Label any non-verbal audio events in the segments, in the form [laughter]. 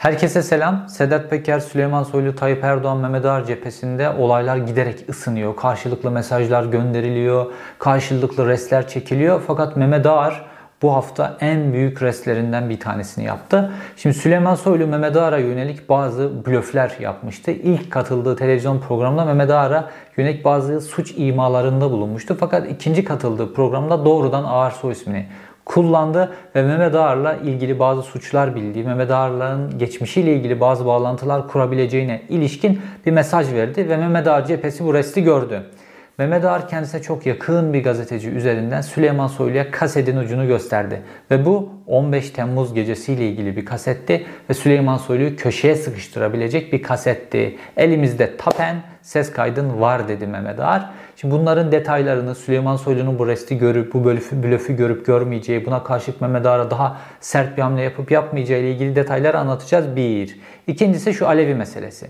Herkese selam. Sedat Peker, Süleyman Soylu, Tayyip Erdoğan, Mehmet Ağar cephesinde olaylar giderek ısınıyor. Karşılıklı mesajlar gönderiliyor, karşılıklı restler çekiliyor. Fakat Mehmet Ağar bu hafta en büyük restlerinden bir tanesini yaptı. Şimdi Süleyman Soylu Mehmet Ağar'a yönelik bazı blöfler yapmıştı. İlk katıldığı televizyon programında Mehmet Ağar'a yönelik bazı suç imalarında bulunmuştu. Fakat ikinci katıldığı programda doğrudan Ağar soy ismini kullandı ve Mehmet Ağar'la ilgili bazı suçlar bildiği, Mehmet Ağar'ların geçmişiyle ilgili bazı bağlantılar kurabileceğine ilişkin bir mesaj verdi ve Mehmet Ağar cephesi bu resti gördü. Mehmet Ağar kendisine çok yakın bir gazeteci üzerinden Süleyman Soylu'ya kasetin ucunu gösterdi. Ve bu 15 Temmuz gecesiyle ilgili bir kasetti ve Süleyman Soylu'yu köşeye sıkıştırabilecek bir kasetti. Elimizde tapen ses kaydın var dedi Mehmet Ağar. Şimdi bunların detaylarını Süleyman Soylu'nun bu resti görüp, bu blöfü, blöfü görüp görmeyeceği, buna karşılık Mehmet Ağar'a daha sert bir hamle yapıp yapmayacağı ile ilgili detayları anlatacağız. Bir. İkincisi şu Alevi meselesi.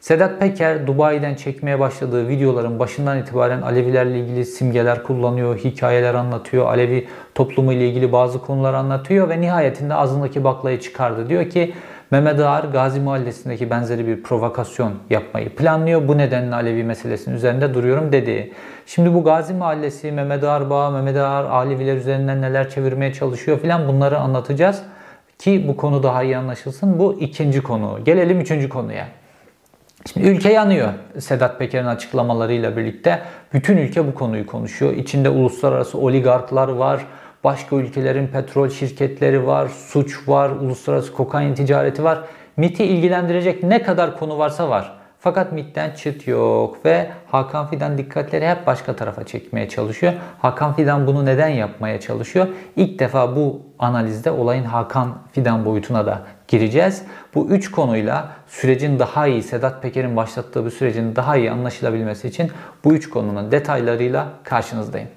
Sedat Peker Dubai'den çekmeye başladığı videoların başından itibaren Alevilerle ilgili simgeler kullanıyor, hikayeler anlatıyor, Alevi toplumu ile ilgili bazı konular anlatıyor ve nihayetinde ağzındaki baklayı çıkardı. Diyor ki Mehmet Ağar Gazi Mahallesi'ndeki benzeri bir provokasyon yapmayı planlıyor. Bu nedenle Alevi meselesinin üzerinde duruyorum dedi. Şimdi bu Gazi Mahallesi, Mehmet Ağar Bağ, Mehmet Ağar Aleviler üzerinden neler çevirmeye çalışıyor filan bunları anlatacağız. Ki bu konu daha iyi anlaşılsın. Bu ikinci konu. Gelelim üçüncü konuya. Şimdi ülke yanıyor Sedat Peker'in açıklamalarıyla birlikte. Bütün ülke bu konuyu konuşuyor. İçinde uluslararası oligarklar var, başka ülkelerin petrol şirketleri var, suç var, uluslararası kokain ticareti var. MIT'i ilgilendirecek ne kadar konu varsa var. Fakat MIT'ten çıt yok ve Hakan Fidan dikkatleri hep başka tarafa çekmeye çalışıyor. Hakan Fidan bunu neden yapmaya çalışıyor? İlk defa bu analizde olayın Hakan Fidan boyutuna da gireceğiz. Bu üç konuyla sürecin daha iyi, Sedat Peker'in başlattığı bu sürecin daha iyi anlaşılabilmesi için bu üç konunun detaylarıyla karşınızdayım.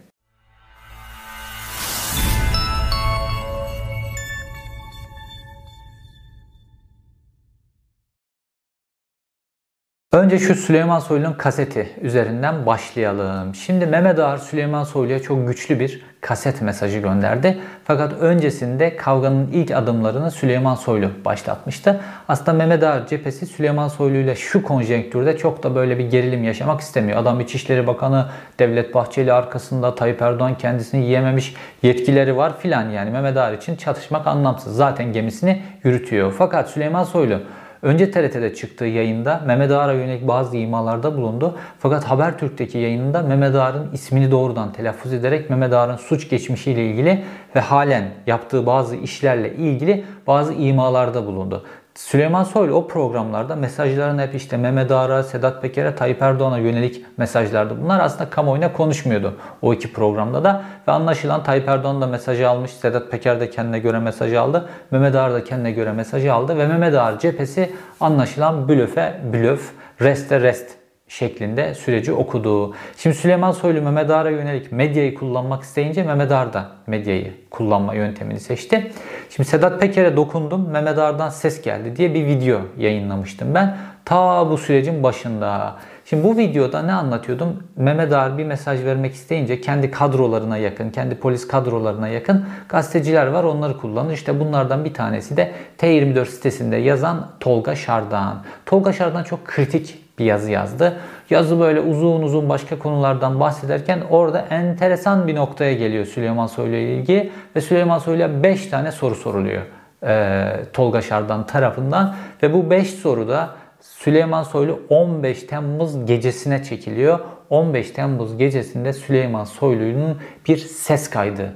Önce şu Süleyman Soylu'nun kaseti üzerinden başlayalım. Şimdi Mehmet Ağar Süleyman Soylu'ya çok güçlü bir kaset mesajı gönderdi. Fakat öncesinde kavganın ilk adımlarını Süleyman Soylu başlatmıştı. Aslında Mehmet Ağar cephesi Süleyman Soylu ile şu konjonktürde çok da böyle bir gerilim yaşamak istemiyor. Adam İçişleri Bakanı Devlet Bahçeli arkasında Tayyip Erdoğan kendisini yiyememiş yetkileri var filan yani Mehmet Ağar için çatışmak anlamsız. Zaten gemisini yürütüyor. Fakat Süleyman Soylu Önce TRT'de çıktığı yayında Mehmet Ağar'a yönelik bazı imalarda bulundu. Fakat Habertürk'teki yayınında Mehmet Ağar'ın ismini doğrudan telaffuz ederek Mehmet Ağar'ın suç geçmişiyle ilgili ve halen yaptığı bazı işlerle ilgili bazı imalarda bulundu. Süleyman Soylu o programlarda mesajlarını hep işte Mehmet Ağar'a, Sedat Peker'e, Tayyip Erdoğan'a yönelik mesajlardı. Bunlar aslında kamuoyuna konuşmuyordu o iki programda da. Ve anlaşılan Tayyip Erdoğan da mesajı almış, Sedat Peker de kendine göre mesajı aldı. Mehmet Ağar da kendine göre mesajı aldı. Ve Mehmet Ağar cephesi anlaşılan blöfe blöf, reste rest şeklinde süreci okudu. Şimdi Süleyman Soylu Mehmet Ağar'a yönelik medyayı kullanmak isteyince Mehmet Ağar da medyayı kullanma yöntemini seçti. Şimdi Sedat Peker'e dokundum Mehmet Ağar'dan ses geldi diye bir video yayınlamıştım ben. Ta bu sürecin başında. Şimdi bu videoda ne anlatıyordum? Mehmet Ağar bir mesaj vermek isteyince kendi kadrolarına yakın, kendi polis kadrolarına yakın gazeteciler var onları kullanır. İşte bunlardan bir tanesi de T24 sitesinde yazan Tolga Şardan. Tolga Şardan çok kritik bir yazı yazdı. Yazı böyle uzun uzun başka konulardan bahsederken orada enteresan bir noktaya geliyor Süleyman Soylu ile ilgili ve Süleyman Soylu'ya 5 tane soru soruluyor e, Tolga Şardan tarafından ve bu 5 soruda Süleyman Soylu 15 Temmuz gecesine çekiliyor. 15 Temmuz gecesinde Süleyman Soylu'nun bir ses kaydı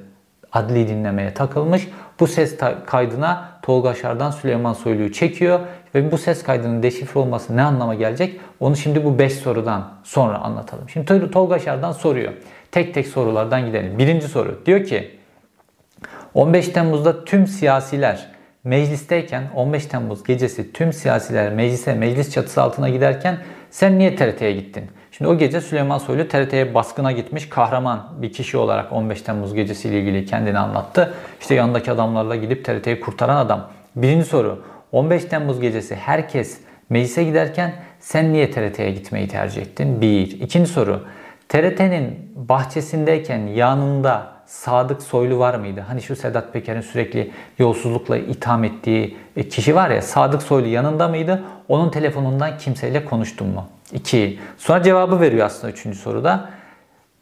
adli dinlemeye takılmış. Bu ses kaydına Tolga Şardan Süleyman Soylu'yu çekiyor ve bu ses kaydının deşifre olması ne anlama gelecek? Onu şimdi bu 5 sorudan sonra anlatalım. Şimdi Tolga Şardan soruyor. Tek tek sorulardan gidelim. Birinci soru diyor ki 15 Temmuz'da tüm siyasiler meclisteyken 15 Temmuz gecesi tüm siyasiler meclise meclis çatısı altına giderken sen niye TRT'ye gittin? Şimdi o gece Süleyman Soylu TRT'ye baskına gitmiş kahraman bir kişi olarak 15 Temmuz gecesiyle ilgili kendini anlattı. İşte yanındaki adamlarla gidip TRT'yi kurtaran adam. Birinci soru 15 Temmuz gecesi herkes meclise giderken sen niye TRT'ye gitmeyi tercih ettin? Bir. İkinci soru TRT'nin bahçesindeyken yanında Sadık Soylu var mıydı? Hani şu Sedat Peker'in sürekli yolsuzlukla itham ettiği e, kişi var ya Sadık Soylu yanında mıydı? Onun telefonundan kimseyle konuştun mu? 2. Sonra cevabı veriyor aslında 3. soruda.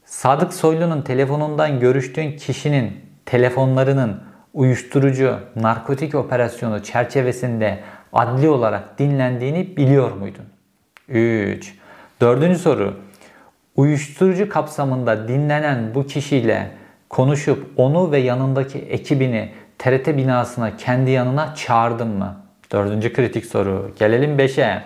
Sadık Soylu'nun telefonundan görüştüğün kişinin telefonlarının uyuşturucu, narkotik operasyonu çerçevesinde adli olarak dinlendiğini biliyor muydun? 3. Dördüncü soru. Uyuşturucu kapsamında dinlenen bu kişiyle konuşup onu ve yanındaki ekibini TRT binasına kendi yanına çağırdın mı? Dördüncü kritik soru. Gelelim 5'e.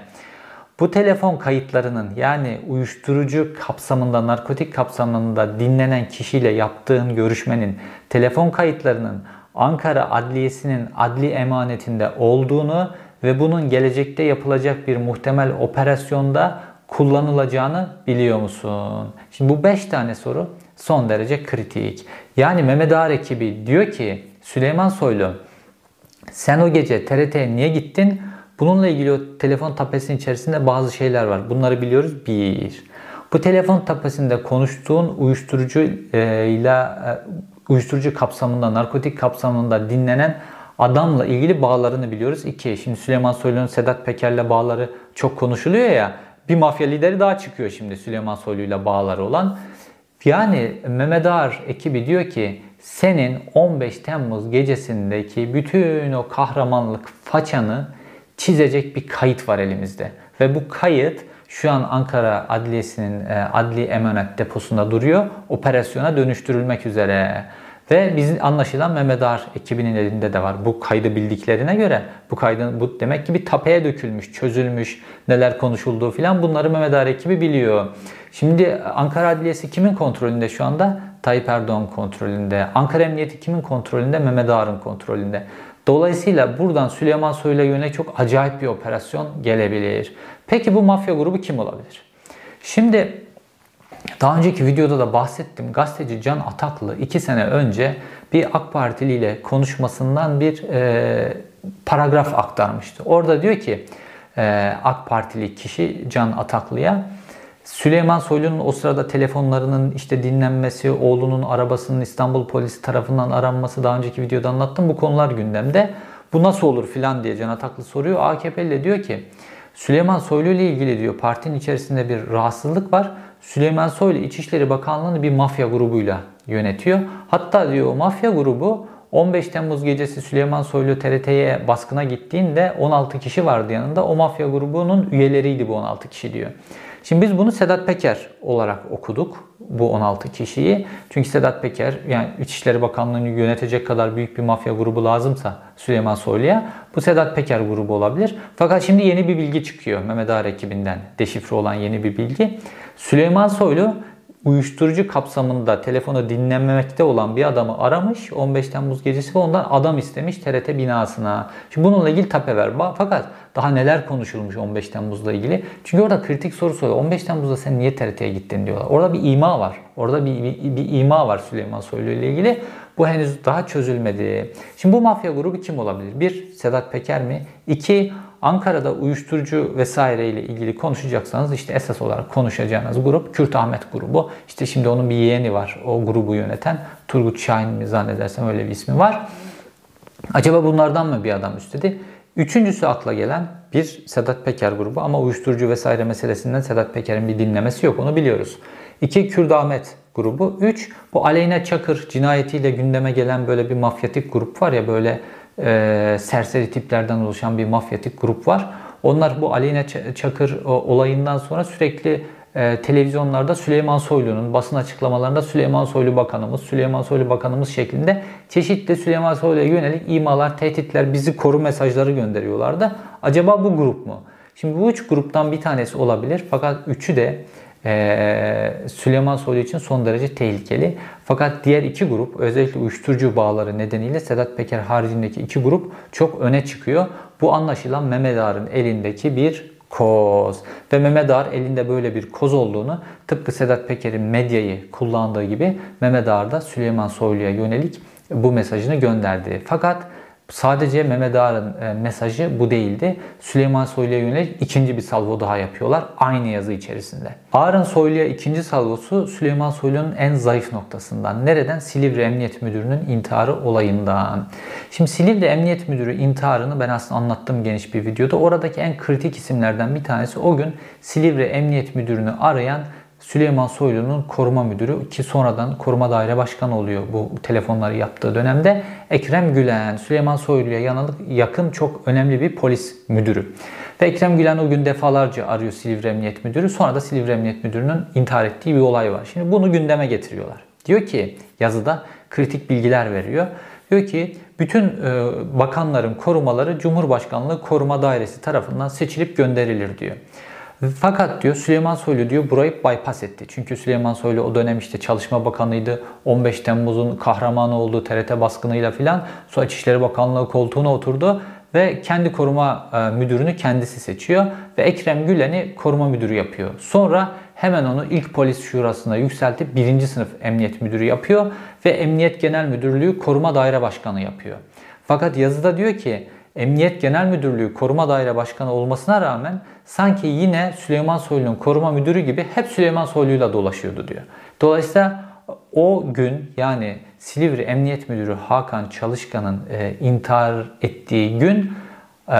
Bu telefon kayıtlarının yani uyuşturucu kapsamında, narkotik kapsamında dinlenen kişiyle yaptığın görüşmenin telefon kayıtlarının Ankara Adliyesi'nin adli emanetinde olduğunu ve bunun gelecekte yapılacak bir muhtemel operasyonda kullanılacağını biliyor musun? Şimdi bu 5 tane soru son derece kritik. Yani Mehmet Ağar ekibi diyor ki Süleyman Soylu sen o gece TRT'ye niye gittin? Bununla ilgili o telefon tapesinin içerisinde bazı şeyler var. Bunları biliyoruz. Bir, bu telefon tapesinde konuştuğun uyuşturucu ile e, uyuşturucu kapsamında, narkotik kapsamında dinlenen adamla ilgili bağlarını biliyoruz. İki, şimdi Süleyman Soylu'nun Sedat Peker'le bağları çok konuşuluyor ya. Bir mafya lideri daha çıkıyor şimdi Süleyman Soylu'yla bağları olan. Yani Mehmet Ağar ekibi diyor ki senin 15 Temmuz gecesindeki bütün o kahramanlık façanı çizecek bir kayıt var elimizde. Ve bu kayıt şu an Ankara Adliyesi'nin e, adli emanet deposunda duruyor. Operasyona dönüştürülmek üzere. Ve bizim anlaşılan Mehmet Ağar ekibinin elinde de var. Bu kaydı bildiklerine göre bu kaydın bu demek ki bir tapeye dökülmüş, çözülmüş, neler konuşulduğu filan bunları Mehmet Ağar ekibi biliyor. Şimdi Ankara Adliyesi kimin kontrolünde şu anda? Tayyip Erdoğan kontrolünde. Ankara Emniyeti kimin kontrolünde? Mehmet Ağar'ın kontrolünde. Dolayısıyla buradan Süleyman Soylu'ya yönelik çok acayip bir operasyon gelebilir. Peki bu mafya grubu kim olabilir? Şimdi daha önceki videoda da bahsettim. Gazeteci Can Ataklı 2 sene önce bir AK Partili ile konuşmasından bir e, paragraf aktarmıştı. Orada diyor ki e, AK Partili kişi Can Ataklı'ya Süleyman Soylu'nun o sırada telefonlarının işte dinlenmesi, oğlunun arabasının İstanbul polisi tarafından aranması daha önceki videoda anlattım. Bu konular gündemde. Bu nasıl olur filan diye Can Ataklı soruyor. AKP'li diyor ki Süleyman Soylu ile ilgili diyor partinin içerisinde bir rahatsızlık var. Süleyman Soylu İçişleri Bakanlığı'nı bir mafya grubuyla yönetiyor. Hatta diyor o mafya grubu 15 Temmuz gecesi Süleyman Soylu TRT'ye baskına gittiğinde 16 kişi vardı yanında. O mafya grubunun üyeleriydi bu 16 kişi diyor. Şimdi biz bunu Sedat Peker olarak okuduk bu 16 kişiyi. Çünkü Sedat Peker yani İçişleri Bakanlığı'nı yönetecek kadar büyük bir mafya grubu lazımsa Süleyman Soylu'ya bu Sedat Peker grubu olabilir. Fakat şimdi yeni bir bilgi çıkıyor Mehmet Ağar ekibinden deşifre olan yeni bir bilgi. Süleyman Soylu uyuşturucu kapsamında telefonu dinlenmekte olan bir adamı aramış 15 Temmuz gecesi ve ondan adam istemiş TRT binasına. Şimdi bununla ilgili tape ver. Fakat daha neler konuşulmuş 15 Temmuz'la ilgili. Çünkü orada kritik soru soruyor. 15 Temmuz'da sen niye TRT'ye gittin diyorlar. Orada bir ima var. Orada bir, bir, bir ima var Süleyman Soylu ile ilgili. Bu henüz daha çözülmedi. Şimdi bu mafya grubu kim olabilir? Bir, Sedat Peker mi? İki, Ankara'da uyuşturucu vesaire ile ilgili konuşacaksanız işte esas olarak konuşacağınız grup Kürt Ahmet grubu. İşte şimdi onun bir yeğeni var o grubu yöneten. Turgut Şahin mi zannedersem öyle bir ismi var. Acaba bunlardan mı bir adam üstledi? Üçüncüsü akla gelen bir Sedat Peker grubu ama uyuşturucu vesaire meselesinden Sedat Peker'in bir dinlemesi yok onu biliyoruz. İki Kürt Ahmet grubu. Üç bu Aleyna Çakır cinayetiyle gündeme gelen böyle bir mafyatik grup var ya böyle e, serseri tiplerden oluşan bir mafyatik grup var. Onlar bu Aleyna Çakır olayından sonra sürekli e, televizyonlarda Süleyman Soylu'nun basın açıklamalarında Süleyman Soylu Bakanımız, Süleyman Soylu Bakanımız şeklinde çeşitli Süleyman Soylu'ya yönelik imalar, tehditler, bizi koru mesajları gönderiyorlardı. Acaba bu grup mu? Şimdi bu üç gruptan bir tanesi olabilir fakat üçü de Süleyman Soylu için son derece tehlikeli. Fakat diğer iki grup özellikle uyuşturucu bağları nedeniyle Sedat Peker haricindeki iki grup çok öne çıkıyor. Bu anlaşılan Mehmet Ağar'ın elindeki bir koz. Ve Mehmet Ağar elinde böyle bir koz olduğunu tıpkı Sedat Peker'in medyayı kullandığı gibi Mehmet Ağar da Süleyman Soylu'ya yönelik bu mesajını gönderdi. Fakat Sadece Mehmet Ağar'ın e, mesajı bu değildi. Süleyman Soylu'ya yönelik ikinci bir salvo daha yapıyorlar aynı yazı içerisinde. Ağar'ın Soylu'ya ikinci salvosu Süleyman Soylu'nun en zayıf noktasından. Nereden? Silivri Emniyet Müdürü'nün intiharı olayından. Şimdi Silivri Emniyet Müdürü intiharını ben aslında anlattım geniş bir videoda. Oradaki en kritik isimlerden bir tanesi o gün Silivri Emniyet Müdürü'nü arayan Süleyman Soylu'nun koruma müdürü ki sonradan koruma daire başkanı oluyor bu telefonları yaptığı dönemde. Ekrem Gülen, Süleyman Soylu'ya yanılık yakın çok önemli bir polis müdürü. Ve Ekrem Gülen o gün defalarca arıyor Silivri Emniyet Müdürü. Sonra da Silivri Emniyet Müdürü'nün intihar ettiği bir olay var. Şimdi bunu gündeme getiriyorlar. Diyor ki yazıda kritik bilgiler veriyor. Diyor ki bütün e, bakanların korumaları Cumhurbaşkanlığı Koruma Dairesi tarafından seçilip gönderilir diyor. Fakat diyor Süleyman Soylu diyor burayı bypass etti. Çünkü Süleyman Soylu o dönem işte Çalışma Bakanıydı. 15 Temmuz'un kahramanı olduğu TRT baskınıyla filan sonra İçişleri Bakanlığı koltuğuna oturdu ve kendi koruma e, müdürünü kendisi seçiyor ve Ekrem Gülen'i koruma müdürü yapıyor. Sonra hemen onu ilk polis şurasına yükseltip birinci sınıf emniyet müdürü yapıyor ve Emniyet Genel Müdürlüğü koruma daire başkanı yapıyor. Fakat yazıda diyor ki Emniyet Genel Müdürlüğü Koruma Daire Başkanı olmasına rağmen sanki yine Süleyman Soylu'nun koruma müdürü gibi hep Süleyman Soylu'yla dolaşıyordu diyor. Dolayısıyla o gün yani Silivri Emniyet Müdürü Hakan Çalışkan'ın e, intihar ettiği gün e,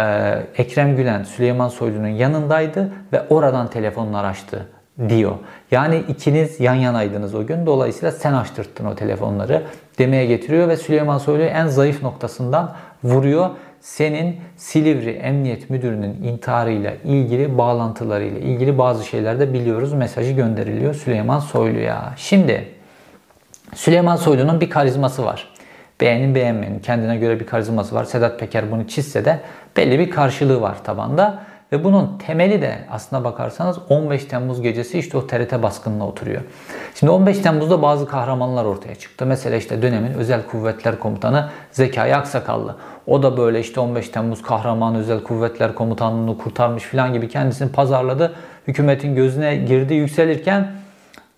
Ekrem Gülen Süleyman Soylu'nun yanındaydı ve oradan telefonlar açtı diyor. Yani ikiniz yan yanaydınız o gün. Dolayısıyla sen açtırttın o telefonları demeye getiriyor ve Süleyman Soylu en zayıf noktasından vuruyor senin Silivri Emniyet Müdürü'nün intiharıyla ilgili bağlantılarıyla ilgili bazı şeyler de biliyoruz. Mesajı gönderiliyor Süleyman Soylu'ya. Şimdi Süleyman Soylu'nun bir karizması var. Beğenin beğenmeyin. Kendine göre bir karizması var. Sedat Peker bunu çizse de belli bir karşılığı var tabanda. Ve bunun temeli de aslına bakarsanız 15 Temmuz gecesi işte o TRT baskınına oturuyor. Şimdi 15 Temmuz'da bazı kahramanlar ortaya çıktı. Mesela işte dönemin Özel Kuvvetler Komutanı Zekai Aksakallı. O da böyle işte 15 Temmuz kahraman Özel Kuvvetler Komutanlığını kurtarmış falan gibi kendisini pazarladı. Hükümetin gözüne girdi yükselirken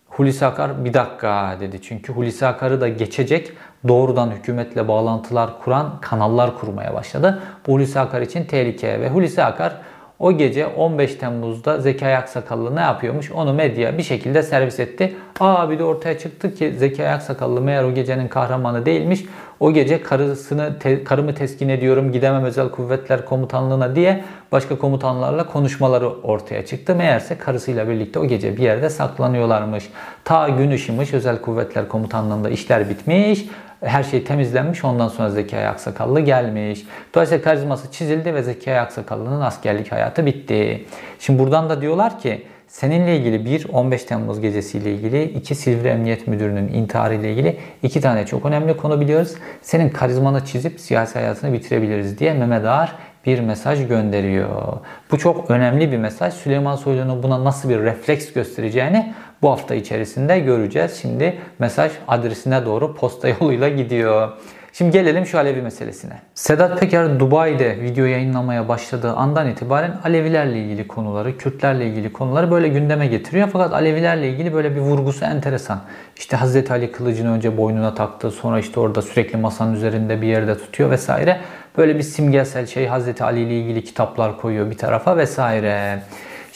Hulusi Akar bir dakika dedi. Çünkü Hulusi Akar'ı da geçecek doğrudan hükümetle bağlantılar kuran kanallar kurmaya başladı. Bu Hulusi Akar için tehlike ve Hulusi Akar o gece 15 Temmuz'da Zekai Aksakallı ne yapıyormuş? Onu medya bir şekilde servis etti. Aa bir de ortaya çıktı ki Zekai Aksakallı meğer o gecenin kahramanı değilmiş. O gece karısını te, karımı teskin ediyorum gidemem özel kuvvetler komutanlığına diye başka komutanlarla konuşmaları ortaya çıktı. Meğerse karısıyla birlikte o gece bir yerde saklanıyorlarmış. Ta gün ışımış özel kuvvetler komutanlığında işler bitmiş her şey temizlenmiş. Ondan sonra Zekai Aksakallı gelmiş. Dolayısıyla karizması çizildi ve Zekai Aksakallı'nın askerlik hayatı bitti. Şimdi buradan da diyorlar ki seninle ilgili bir 15 Temmuz gecesiyle ilgili, iki Silivri Emniyet Müdürü'nün intiharı ile ilgili iki tane çok önemli konu biliyoruz. Senin karizmanı çizip siyasi hayatını bitirebiliriz diye Mehmet Ağar bir mesaj gönderiyor. Bu çok önemli bir mesaj. Süleyman Soylu'nun buna nasıl bir refleks göstereceğini bu hafta içerisinde göreceğiz. Şimdi mesaj adresine doğru posta [laughs] yoluyla gidiyor. Şimdi gelelim şu Alevi meselesine. Sedat Peker Dubai'de video yayınlamaya başladığı andan itibaren Alevilerle ilgili konuları, Kürtlerle ilgili konuları böyle gündeme getiriyor. Fakat Alevilerle ilgili böyle bir vurgusu enteresan. İşte Hazreti Ali kılıcını önce boynuna taktı, sonra işte orada sürekli masanın üzerinde bir yerde tutuyor vesaire. Böyle bir simgesel şey Hazreti Ali ile ilgili kitaplar koyuyor bir tarafa vesaire.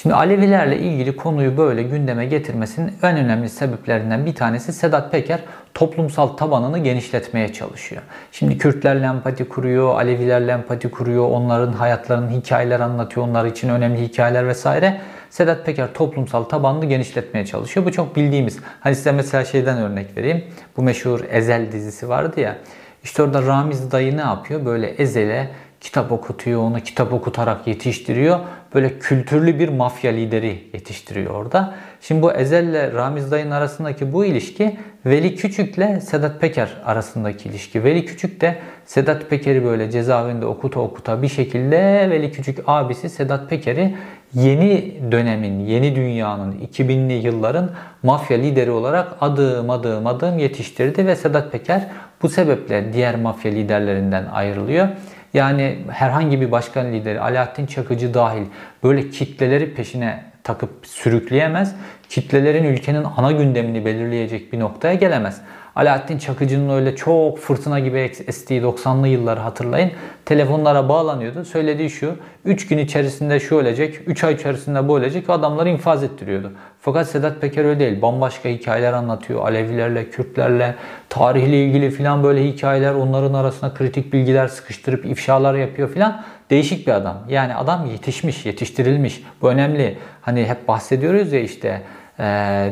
Şimdi Alevilerle ilgili konuyu böyle gündeme getirmesinin en önemli sebeplerinden bir tanesi Sedat Peker toplumsal tabanını genişletmeye çalışıyor. Şimdi Kürtlerle empati kuruyor, Alevilerle empati kuruyor, onların hayatlarının hikayeler anlatıyor, onlar için önemli hikayeler vesaire. Sedat Peker toplumsal tabanını genişletmeye çalışıyor. Bu çok bildiğimiz. Hani size mesela şeyden örnek vereyim. Bu meşhur Ezel dizisi vardı ya. İşte orada Ramiz dayı ne yapıyor? Böyle Ezel'e kitap okutuyor, onu kitap okutarak yetiştiriyor. Böyle kültürlü bir mafya lideri yetiştiriyor orada. Şimdi bu Ezel ile Ramiz Dayı'nın arasındaki bu ilişki Veli Küçük ile Sedat Peker arasındaki ilişki. Veli Küçük de Sedat Peker'i böyle cezaevinde okuta okuta bir şekilde Veli Küçük abisi Sedat Peker'i yeni dönemin, yeni dünyanın, 2000'li yılların mafya lideri olarak adım adım adım yetiştirdi ve Sedat Peker bu sebeple diğer mafya liderlerinden ayrılıyor. Yani herhangi bir başkan lideri, Alaaddin Çakıcı dahil böyle kitleleri peşine takıp sürükleyemez. Kitlelerin ülkenin ana gündemini belirleyecek bir noktaya gelemez. Alaaddin Çakıcı'nın öyle çok fırtına gibi estiği 90'lı yılları hatırlayın. Telefonlara bağlanıyordu. Söylediği şu 3 gün içerisinde şu ölecek, 3 ay içerisinde bu ölecek adamları infaz ettiriyordu. Fakat Sedat Peker öyle değil. Bambaşka hikayeler anlatıyor. Alevilerle, Kürtlerle, tarihle ilgili filan böyle hikayeler. Onların arasına kritik bilgiler sıkıştırıp ifşalar yapıyor filan. Değişik bir adam. Yani adam yetişmiş, yetiştirilmiş. Bu önemli. Hani hep bahsediyoruz ya işte e,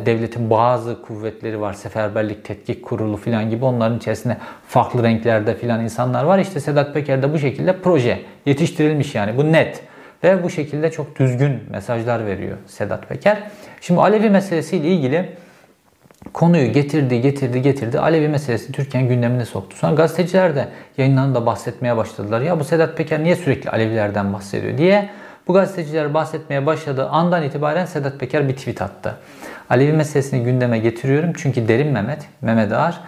devletin bazı kuvvetleri var. Seferberlik Tetkik Kurulu filan gibi onların içerisinde farklı renklerde filan insanlar var. İşte Sedat Peker de bu şekilde proje yetiştirilmiş yani bu net. Ve bu şekilde çok düzgün mesajlar veriyor Sedat Peker. Şimdi Alevi meselesiyle ilgili konuyu getirdi, getirdi, getirdi. Alevi meselesi Türkiye'nin gündemine soktu. Sonra gazeteciler de yayınlarında bahsetmeye başladılar. Ya bu Sedat Peker niye sürekli Alevilerden bahsediyor diye. Bu gazeteciler bahsetmeye başladığı andan itibaren Sedat Peker bir tweet attı. Alevi meselesini gündeme getiriyorum çünkü Derin Mehmet, Mehmet Ağar,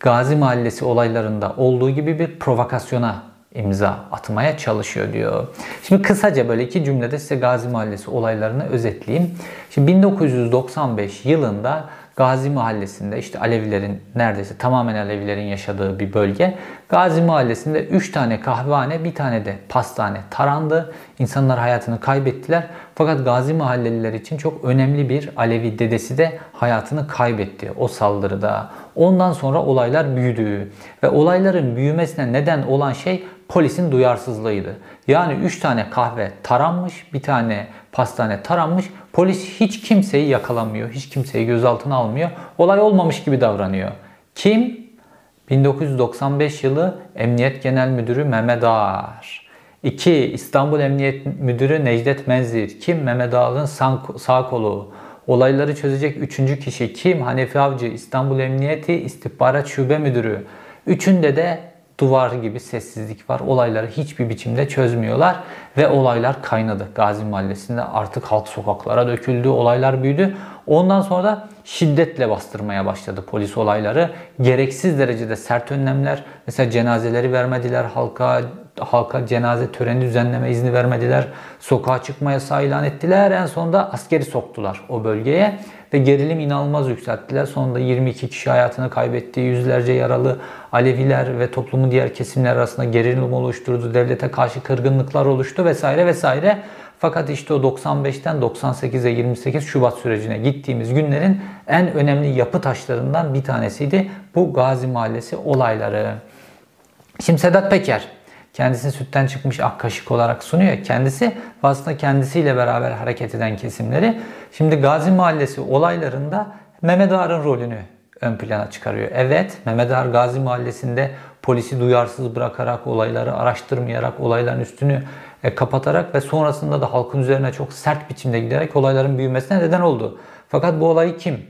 Gazi Mahallesi olaylarında olduğu gibi bir provokasyona imza atmaya çalışıyor diyor. Şimdi kısaca böyle iki cümlede size Gazi Mahallesi olaylarını özetleyeyim. Şimdi 1995 yılında Gazi Mahallesi'nde işte Alevilerin neredeyse tamamen Alevilerin yaşadığı bir bölge. Gazi Mahallesi'nde 3 tane kahvehane, bir tane de pastane tarandı. İnsanlar hayatını kaybettiler. Fakat Gazi Mahalleliler için çok önemli bir Alevi dedesi de hayatını kaybetti o saldırıda. Ondan sonra olaylar büyüdü ve olayların büyümesine neden olan şey polisin duyarsızlığıydı. Yani 3 tane kahve taranmış, bir tane pastane taranmış. Polis hiç kimseyi yakalamıyor, hiç kimseyi gözaltına almıyor. Olay olmamış gibi davranıyor. Kim? 1995 yılı Emniyet Genel Müdürü Mehmet Ağar. 2. İstanbul Emniyet Müdürü Necdet Menzir. Kim? Mehmet Ağar'ın sağ kolu. Olayları çözecek üçüncü kişi kim? Hanefi Avcı, İstanbul Emniyeti İstihbarat Şube Müdürü. Üçünde de duvar gibi sessizlik var. Olayları hiçbir biçimde çözmüyorlar ve olaylar kaynadı. Gazi Mahallesi'nde artık halk sokaklara döküldü, olaylar büyüdü. Ondan sonra da şiddetle bastırmaya başladı polis olayları. Gereksiz derecede sert önlemler. Mesela cenazeleri vermediler halka, halka cenaze töreni düzenleme izni vermediler. Sokağa çıkma yasağı ilan ettiler. En sonunda askeri soktular o bölgeye ve gerilim inanılmaz yükselttiler. Sonunda 22 kişi hayatını kaybetti. Yüzlerce yaralı Aleviler ve toplumun diğer kesimler arasında gerilim oluşturdu. Devlete karşı kırgınlıklar oluştu vesaire vesaire. Fakat işte o 95'ten 98'e 28 Şubat sürecine gittiğimiz günlerin en önemli yapı taşlarından bir tanesiydi bu Gazi Mahallesi olayları. Şimdi Sedat Peker kendisini sütten çıkmış ak kaşık olarak sunuyor. Kendisi aslında kendisiyle beraber hareket eden kesimleri. Şimdi Gazi Mahallesi olaylarında Mehmet Ağar'ın rolünü ön plana çıkarıyor. Evet Mehmet Ağar Gazi Mahallesi'nde polisi duyarsız bırakarak, olayları araştırmayarak, olayların üstünü e, kapatarak ve sonrasında da halkın üzerine çok sert biçimde giderek olayların büyümesine neden oldu. Fakat bu olayı kim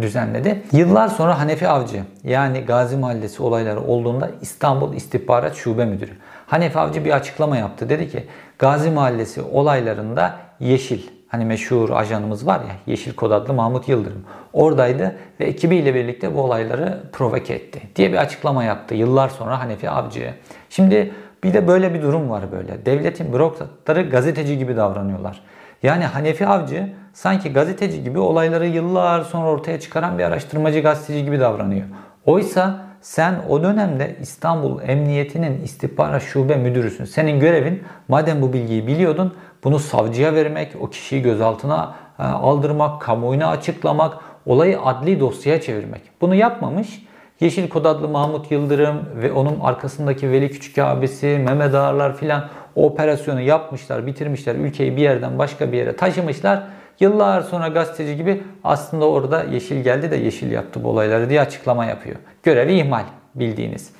düzenledi? Yıllar sonra Hanefi Avcı yani Gazi Mahallesi olayları olduğunda İstanbul İstihbarat Şube Müdürü. Hanefi Avcı bir açıklama yaptı. Dedi ki Gazi Mahallesi olaylarında Yeşil hani meşhur ajanımız var ya Yeşil Kod adlı Mahmut Yıldırım oradaydı ve ekibiyle birlikte bu olayları provoke etti diye bir açıklama yaptı yıllar sonra Hanefi Avcı. Şimdi bir de böyle bir durum var böyle. Devletin bürokratları gazeteci gibi davranıyorlar. Yani Hanefi Avcı sanki gazeteci gibi olayları yıllar sonra ortaya çıkaran bir araştırmacı gazeteci gibi davranıyor. Oysa sen o dönemde İstanbul Emniyeti'nin istihbarat şube müdürüsün. Senin görevin madem bu bilgiyi biliyordun bunu savcıya vermek, o kişiyi gözaltına e, aldırmak, kamuoyuna açıklamak, olayı adli dosyaya çevirmek. Bunu yapmamış. Yeşil Kod adlı Mahmut Yıldırım ve onun arkasındaki Veli Küçük abisi, Mehmet Ağarlar filan o operasyonu yapmışlar, bitirmişler. Ülkeyi bir yerden başka bir yere taşımışlar. Yıllar sonra gazeteci gibi aslında orada yeşil geldi de yeşil yaptı bu olayları diye açıklama yapıyor. Görevi ihmal bildiğiniz.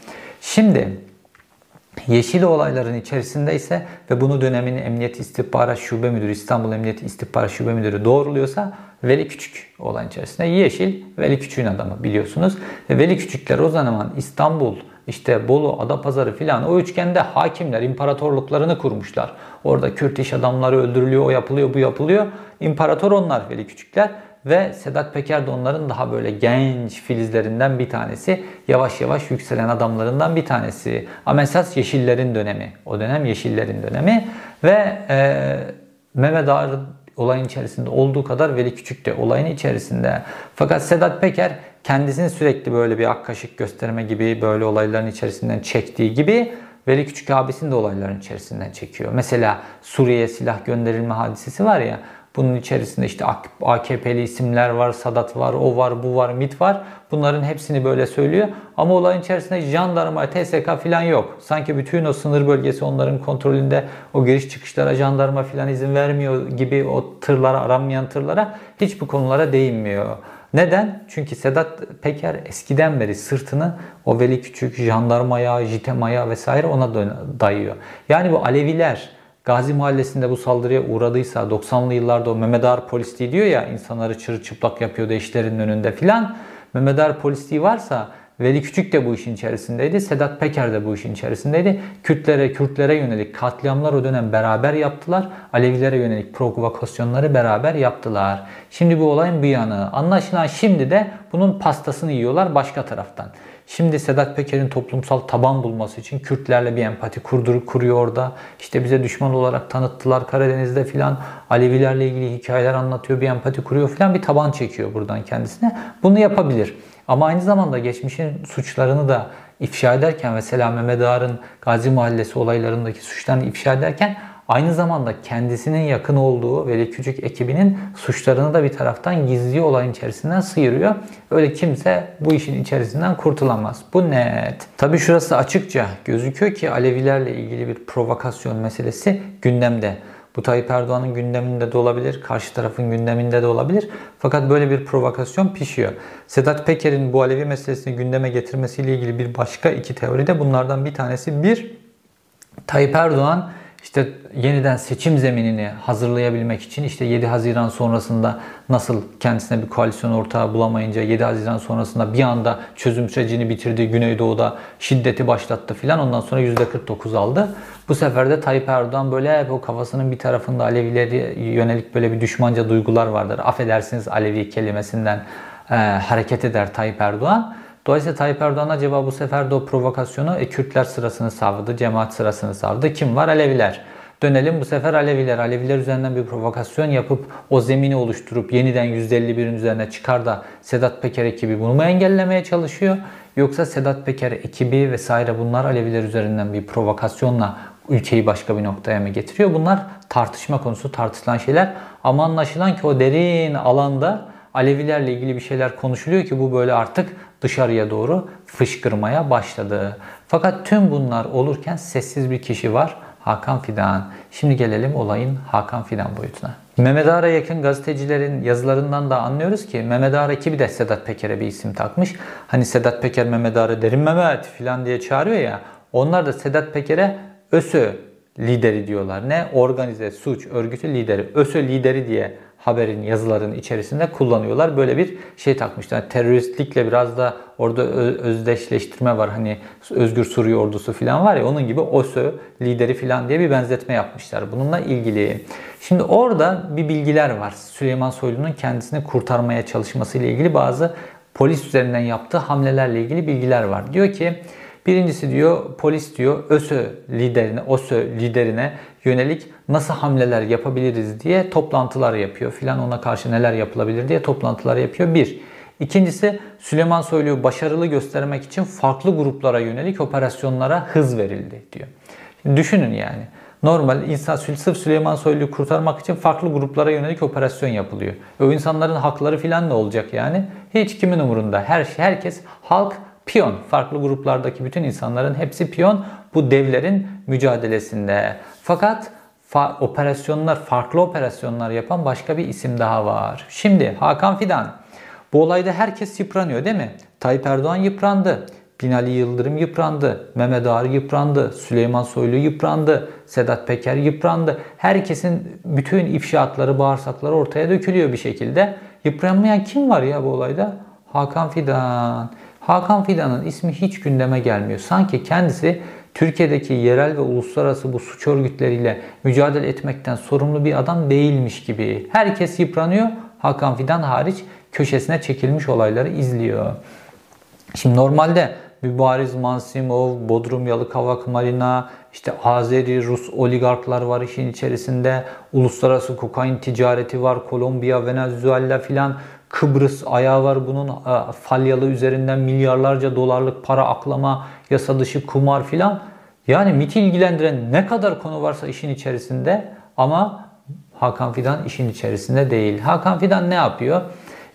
Şimdi Yeşil olayların içerisinde ise ve bunu dönemin Emniyet İstihbarat Şube Müdürü, İstanbul Emniyet İstihbarat Şube Müdürü doğruluyorsa Veli Küçük olan içerisinde Yeşil, Veli Küçük'ün adamı biliyorsunuz. Ve Veli Küçükler o zaman İstanbul, işte Bolu, Adapazarı filan o üçgende hakimler, imparatorluklarını kurmuşlar. Orada Kürt iş adamları öldürülüyor, o yapılıyor, bu yapılıyor. İmparator onlar Veli Küçükler ve Sedat Peker de onların daha böyle genç filizlerinden bir tanesi. Yavaş yavaş yükselen adamlarından bir tanesi. Ama esas Yeşillerin dönemi. O dönem Yeşillerin dönemi. Ve e, Mehmet Ağar olayın içerisinde olduğu kadar Veli Küçük de olayın içerisinde. Fakat Sedat Peker kendisini sürekli böyle bir ak kaşık gösterme gibi böyle olayların içerisinden çektiği gibi Veli Küçük abisini de olayların içerisinden çekiyor. Mesela Suriye'ye silah gönderilme hadisesi var ya bunun içerisinde işte AKP'li isimler var, Sadat var, o var, bu var, MIT var. Bunların hepsini böyle söylüyor. Ama olayın içerisinde jandarma, TSK falan yok. Sanki bütün o sınır bölgesi onların kontrolünde. O giriş çıkışlara jandarma falan izin vermiyor gibi o tırlara, aranmayan tırlara hiç bu konulara değinmiyor. Neden? Çünkü Sedat Peker eskiden beri sırtını o Veli Küçük, jandarmaya, JITEMA'ya vesaire ona dayıyor. Yani bu Aleviler Gazi Mahallesi'nde bu saldırıya uğradıysa 90'lı yıllarda o Mehmet Ağar polisliği diyor ya insanları çırılçıplak yapıyordu eşlerinin önünde filan. Mehmet Ağar polisliği varsa Veli Küçük de bu işin içerisindeydi. Sedat Peker de bu işin içerisindeydi. Kürtlere, Kürtlere yönelik katliamlar o dönem beraber yaptılar. Alevilere yönelik provokasyonları beraber yaptılar. Şimdi bu olayın bir yanı. Anlaşılan şimdi de bunun pastasını yiyorlar başka taraftan. Şimdi Sedat Peker'in toplumsal taban bulması için Kürtlerle bir empati kurdur, kuruyor orada. İşte bize düşman olarak tanıttılar Karadeniz'de filan. Alevilerle ilgili hikayeler anlatıyor, bir empati kuruyor filan bir taban çekiyor buradan kendisine. Bunu yapabilir. Ama aynı zamanda geçmişin suçlarını da ifşa ederken mesela Mehmet Ağar'ın Gazi Mahallesi olaylarındaki suçlarını ifşa ederken aynı zamanda kendisinin yakın olduğu Veli Küçük ekibinin suçlarını da bir taraftan gizli olayın içerisinden sıyırıyor. Öyle kimse bu işin içerisinden kurtulamaz. Bu net. Tabi şurası açıkça gözüküyor ki Alevilerle ilgili bir provokasyon meselesi gündemde. Bu Tayyip Erdoğan'ın gündeminde de olabilir, karşı tarafın gündeminde de olabilir. Fakat böyle bir provokasyon pişiyor. Sedat Peker'in bu Alevi meselesini gündeme getirmesiyle ilgili bir başka iki teori de bunlardan bir tanesi. Bir, Tayyip Erdoğan işte yeniden seçim zeminini hazırlayabilmek için işte 7 Haziran sonrasında nasıl kendisine bir koalisyon ortağı bulamayınca 7 Haziran sonrasında bir anda çözüm sürecini bitirdi. Güneydoğu'da şiddeti başlattı filan. Ondan sonra %49 aldı. Bu sefer de Tayyip Erdoğan böyle o kafasının bir tarafında Alevileri yönelik böyle bir düşmanca duygular vardır. Affedersiniz Alevi kelimesinden e, hareket eder Tayyip Erdoğan. Dolayısıyla Tayyip Erdoğan acaba bu sefer de o provokasyonu e, Kürtler sırasını savdı, cemaat sırasını savdı. Kim var? Aleviler. Dönelim bu sefer Aleviler. Aleviler üzerinden bir provokasyon yapıp o zemini oluşturup yeniden %51'in üzerine çıkar da Sedat Peker ekibi bunu mu engellemeye çalışıyor? Yoksa Sedat Peker ekibi vesaire bunlar Aleviler üzerinden bir provokasyonla ülkeyi başka bir noktaya mı getiriyor? Bunlar tartışma konusu, tartışılan şeyler. Ama anlaşılan ki o derin alanda Alevilerle ilgili bir şeyler konuşuluyor ki bu böyle artık dışarıya doğru fışkırmaya başladı. Fakat tüm bunlar olurken sessiz bir kişi var. Hakan Fidan. Şimdi gelelim olayın Hakan Fidan boyutuna. Mehmet Ağar'a yakın gazetecilerin yazılarından da anlıyoruz ki Mehmet Ağar ekibi de Sedat Peker'e bir isim takmış. Hani Sedat Peker Mehmet Ağar'ı derin Mehmet filan diye çağırıyor ya. Onlar da Sedat Peker'e ÖSÖ lideri diyorlar. Ne? Organize suç örgütü lideri. ÖSÖ lideri diye haberin yazıların içerisinde kullanıyorlar. Böyle bir şey takmışlar. Yani teröristlikle biraz da orada özdeşleştirme var. Hani Özgür Suriye ordusu falan var ya onun gibi OSÖ lideri falan diye bir benzetme yapmışlar. Bununla ilgili. Şimdi orada bir bilgiler var. Süleyman Soylu'nun kendisini kurtarmaya çalışması ile ilgili bazı polis üzerinden yaptığı hamlelerle ilgili bilgiler var. Diyor ki Birincisi diyor polis diyor ÖSÖ liderine, OSÖ liderine yönelik nasıl hamleler yapabiliriz diye toplantılar yapıyor filan ona karşı neler yapılabilir diye toplantılar yapıyor. Bir. İkincisi Süleyman Soylu'yu başarılı göstermek için farklı gruplara yönelik operasyonlara hız verildi diyor. Düşünün yani. Normal insan sırf Süleyman Soylu'yu kurtarmak için farklı gruplara yönelik operasyon yapılıyor. O insanların hakları filan ne olacak yani? Hiç kimin umurunda? Her şey, herkes halk piyon. Farklı gruplardaki bütün insanların hepsi piyon bu devlerin mücadelesinde. Fakat fa operasyonlar, farklı operasyonlar yapan başka bir isim daha var. Şimdi Hakan Fidan. Bu olayda herkes yıpranıyor değil mi? Tayyip Erdoğan yıprandı. Binali Yıldırım yıprandı. Mehmet Ağar yıprandı. Süleyman Soylu yıprandı. Sedat Peker yıprandı. Herkesin bütün ifşaatları, bağırsakları ortaya dökülüyor bir şekilde. Yıpranmayan kim var ya bu olayda? Hakan Fidan. Hakan Fidan'ın ismi hiç gündeme gelmiyor. Sanki kendisi Türkiye'deki yerel ve uluslararası bu suç örgütleriyle mücadele etmekten sorumlu bir adam değilmiş gibi. Herkes yıpranıyor. Hakan Fidan hariç köşesine çekilmiş olayları izliyor. Şimdi normalde Mübariz Mansimov, Bodrum Yalıkavak Marina, işte Azeri, Rus oligarklar var işin içerisinde. Uluslararası kokain ticareti var. Kolombiya, Venezuela filan. Kıbrıs ayağı var bunun. Falyalı üzerinden milyarlarca dolarlık para aklama, yasa dışı kumar filan. Yani MIT'i ilgilendiren ne kadar konu varsa işin içerisinde ama Hakan Fidan işin içerisinde değil. Hakan Fidan ne yapıyor?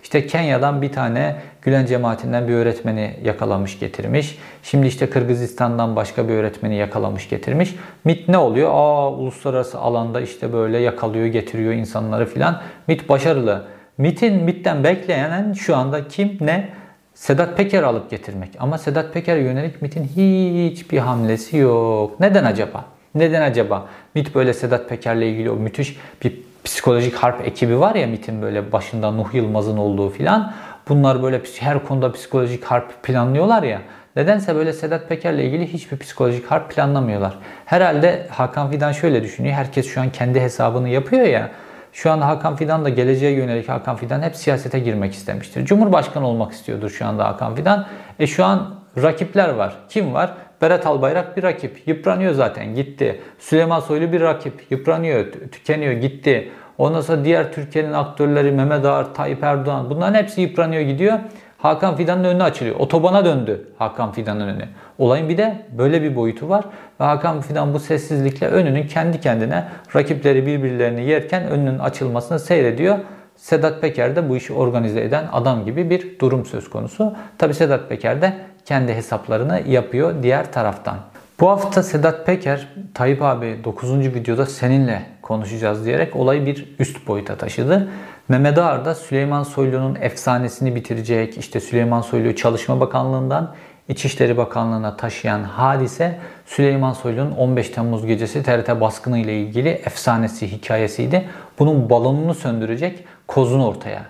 İşte Kenya'dan bir tane Gülen cemaatinden bir öğretmeni yakalamış getirmiş. Şimdi işte Kırgızistan'dan başka bir öğretmeni yakalamış getirmiş. MIT ne oluyor? Aa uluslararası alanda işte böyle yakalıyor getiriyor insanları filan. MIT başarılı. MIT'in MIT'ten bekleyen şu anda kim ne? Sedat Peker alıp getirmek. Ama Sedat Peker'e yönelik MIT'in hiçbir hamlesi yok. Neden acaba? Neden acaba? MIT böyle Sedat Peker'le ilgili o müthiş bir psikolojik harp ekibi var ya MIT'in böyle başında Nuh Yılmaz'ın olduğu filan. Bunlar böyle her konuda psikolojik harp planlıyorlar ya. Nedense böyle Sedat Peker'le ilgili hiçbir psikolojik harp planlamıyorlar. Herhalde Hakan Fidan şöyle düşünüyor. Herkes şu an kendi hesabını yapıyor ya. Şu an Hakan Fidan da geleceğe yönelik Hakan Fidan hep siyasete girmek istemiştir. Cumhurbaşkanı olmak istiyordur şu anda Hakan Fidan. E şu an rakipler var. Kim var? Berat Albayrak bir rakip. Yıpranıyor zaten gitti. Süleyman Soylu bir rakip. Yıpranıyor, tükeniyor, gitti. Ondan sonra diğer Türkiye'nin aktörleri Mehmet Ağar, Tayyip Erdoğan bunların hepsi yıpranıyor gidiyor. Hakan Fidan'ın önüne açılıyor. Otobana döndü Hakan Fidan'ın önü. Olayın bir de böyle bir boyutu var. Ve Hakan Fidan bu sessizlikle önünün kendi kendine rakipleri birbirlerini yerken önünün açılmasını seyrediyor. Sedat Peker de bu işi organize eden adam gibi bir durum söz konusu. Tabi Sedat Peker de kendi hesaplarını yapıyor diğer taraftan. Bu hafta Sedat Peker, Tayyip abi 9. videoda seninle konuşacağız diyerek olayı bir üst boyuta taşıdı. Mehmet Ağar da Süleyman Soylu'nun efsanesini bitirecek, işte Süleyman Soylu'yu Çalışma Bakanlığı'ndan İçişleri Bakanlığı'na taşıyan hadise Süleyman Soylu'nun 15 Temmuz gecesi TRT baskını ile ilgili efsanesi, hikayesiydi. Bunun balonunu söndürecek kozunu ortaya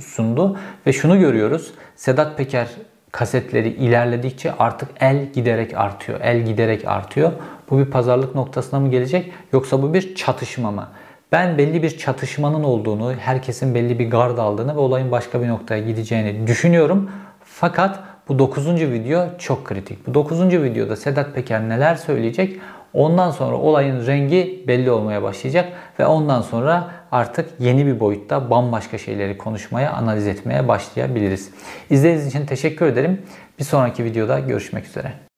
sundu. Ve şunu görüyoruz. Sedat Peker kasetleri ilerledikçe artık el giderek artıyor. El giderek artıyor. Bu bir pazarlık noktasına mı gelecek yoksa bu bir çatışma mı? Ben belli bir çatışmanın olduğunu, herkesin belli bir gard aldığını ve olayın başka bir noktaya gideceğini düşünüyorum. Fakat bu 9. video çok kritik. Bu 9. videoda Sedat Peker neler söyleyecek? Ondan sonra olayın rengi belli olmaya başlayacak ve ondan sonra artık yeni bir boyutta bambaşka şeyleri konuşmaya, analiz etmeye başlayabiliriz. İzlediğiniz için teşekkür ederim. Bir sonraki videoda görüşmek üzere.